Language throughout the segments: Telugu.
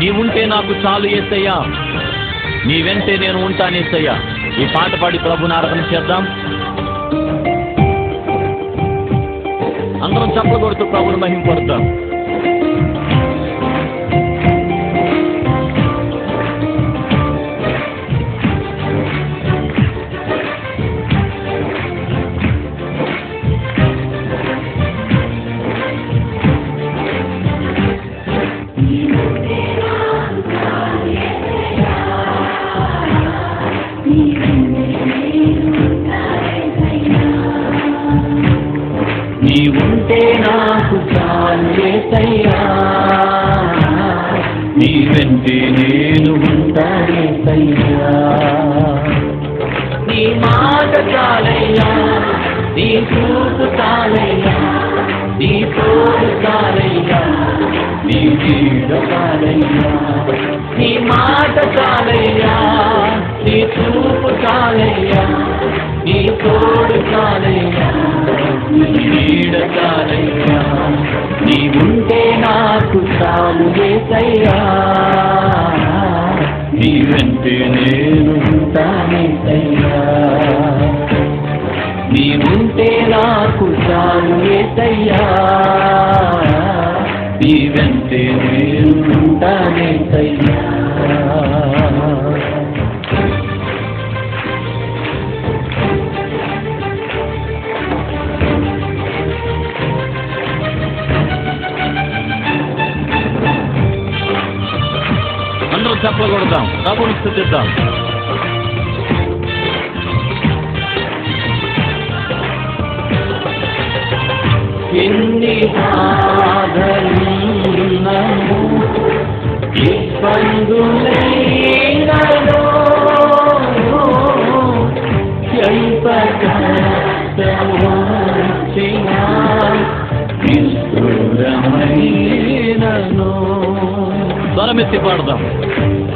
నీవుంటే నాకు చాలు ఏసయ్యా. నీ వెంటే నేను ఉంటానేసయ్యా ఈ పాట పాడి ప్రభుని ఆరాధన చేద్దాం. అందరం చప్పలు కొడుతూ ప్రభుని మహింపడతాం చాలయ్యా. నీ చూపు చాలయ్యా. నీ తోడు చాలయ్యా. నీ జీడ చాలయ్యా. నీ మాట చాలయ్యా. నీ చూపు చాలయ్యా. నీ తోడు చాలయ్యా. నీ నీడ చాలయ్యా. నీవుంటే నాకు చాలు వేసయ్యా నీ వెంటే నేను ఉంటానేసయ్యా. చాలు వేసయ్యా నీ వెంటే అందరూ చెప్పలు కొడతాం ప్రభుని స్థుతిద్దాం مني هذا المنبوذ يفند لينا كيف كسوت نار يسر عينا ظلمت برضه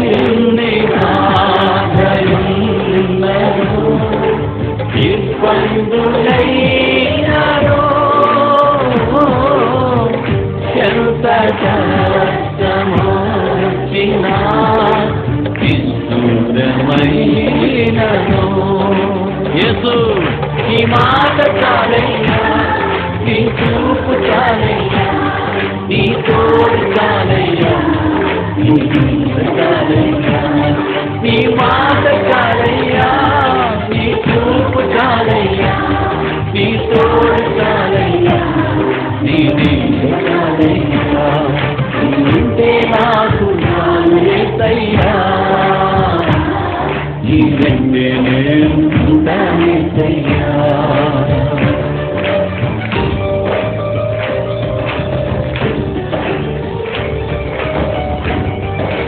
إني هذا నీ మాట చాలయ్యా నీ చూపు చాలయ్యా నీ తోడు చాలయ్యా నీ నీడ చాలయ్యా నీ మాట చాలయ్యా నీ చూపు చాలయ్యా నీ తోడు చాలయ్యా.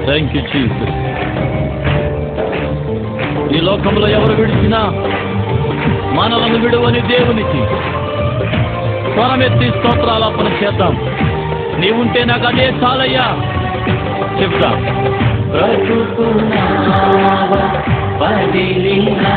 థ్యాంక్ యూ చీఫ్ ఈ లోకంలో ఎవరు విడిచినా మనలను విడువని దేవునికి స్వరమెత్తి స్తోత్రాలాపన చేద్దాం. నీవుంటే నాకు అదే చాలయ్యా. చెప్తాం. పదిలినా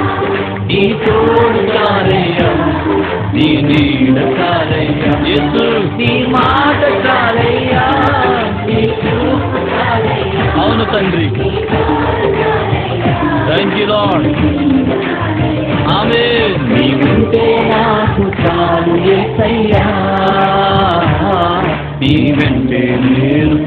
నీ తోడు చాలయ్యా నీ నీడ యేసు నీ మాట చాలయ్యా అవును తండ్రి. థ్యాంక్ యూ లాడ్ ఆమె నీవుంటే నాకు చాలు ఏసయ్యా. నీ వెంటే నేను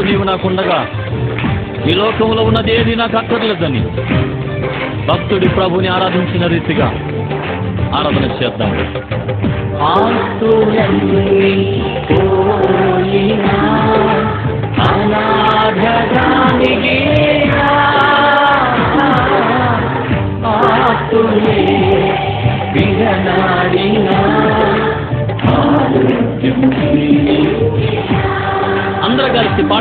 ఆకాశమందు నీవు నాకుండగా ఈ లోకంలో ఉన్నదేది నాకు అక్కర్లేదని. భక్తుడి ప్రభుని ఆరాధించిన రీతిగా ఆరాధన చేద్దాం. అనాథానికి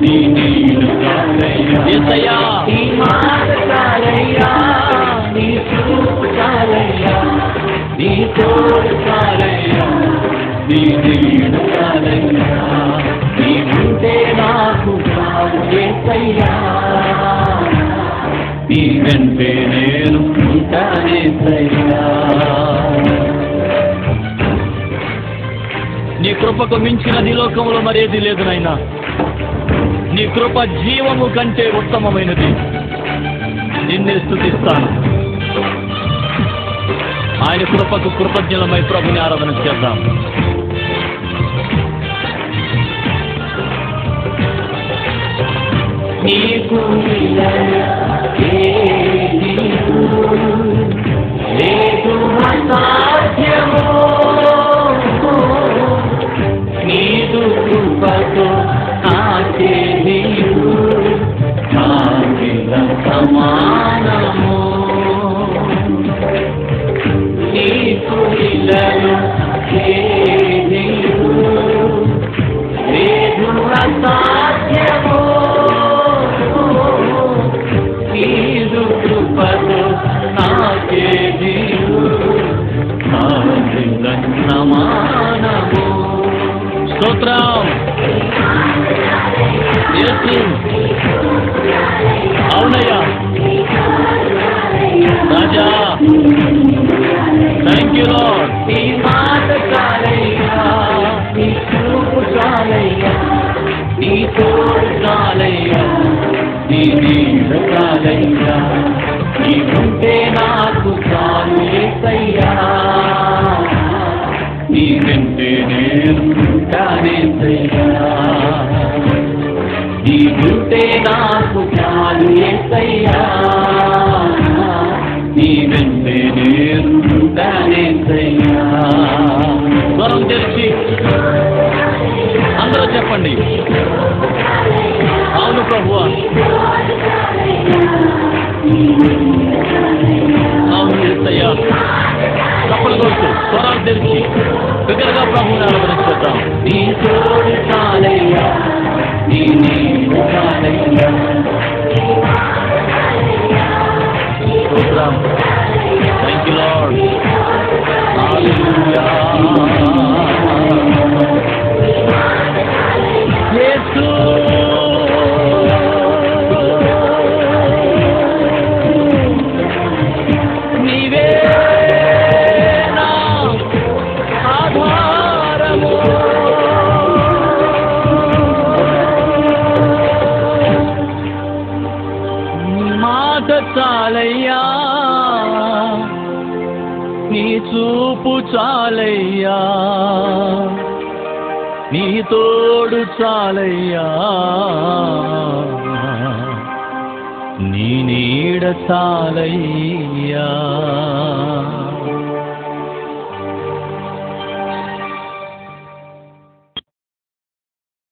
మాట నీ మాట చాలయ్యా నీ చూపు చాలయ్యా నీ తోడు చాలయ్యా నీ నీడు చాలయ్యా నీ ఉంటే నాకు చాలు నీ వెంటే నేను ఉంటానేసయ్యా నీ కృపకు మించిన నీ లోకంలో మరేది లేదు నాయనా. నీ కృప జీవము కంటే ఉత్తమమైనది. నిన్నే స్థుతిస్తాను. ఆయన కృపకు కృతజ్ఞలమై ప్రభుని ఆరాధన చేద్దాం. నీకు స్తోత్రం యేసు అవునయ్యా. రాజా. థ్యాంక్ యూ లార్డ్ నీ మాట చాలయ్యా. నీ చూపు చాలయ్యా. నీ తోడు చాలయ్యా. నీ నీడ చాలయ్యా. నీ ఉంటే నాకు చాలు ఏసయ్యా. నీ వెంటే నేను ఉంటానేసయ్యా నీ ఉంటే నాకు చాలు ఏసయ్యా నీ వెంటే నేను ఉంటానేసయ్యా స్వరం తెరిచి అందరూ చెప్పండి. అవును ప్రభువా అవును యేసయ్యా తప్పలు కొడుతూ స్వరాలు తెలిసి బిగ్గరగా ప్రభువుని ఆరాధన చేద్దాం నీ తోడు చాలయ్యా నీ నీడు చాలయ్యా స్తోత్రం థ్యాంక్ యూ చాలయ్యా నీ తోడు చాలయ్యా నీ నీడ చాలయ్యా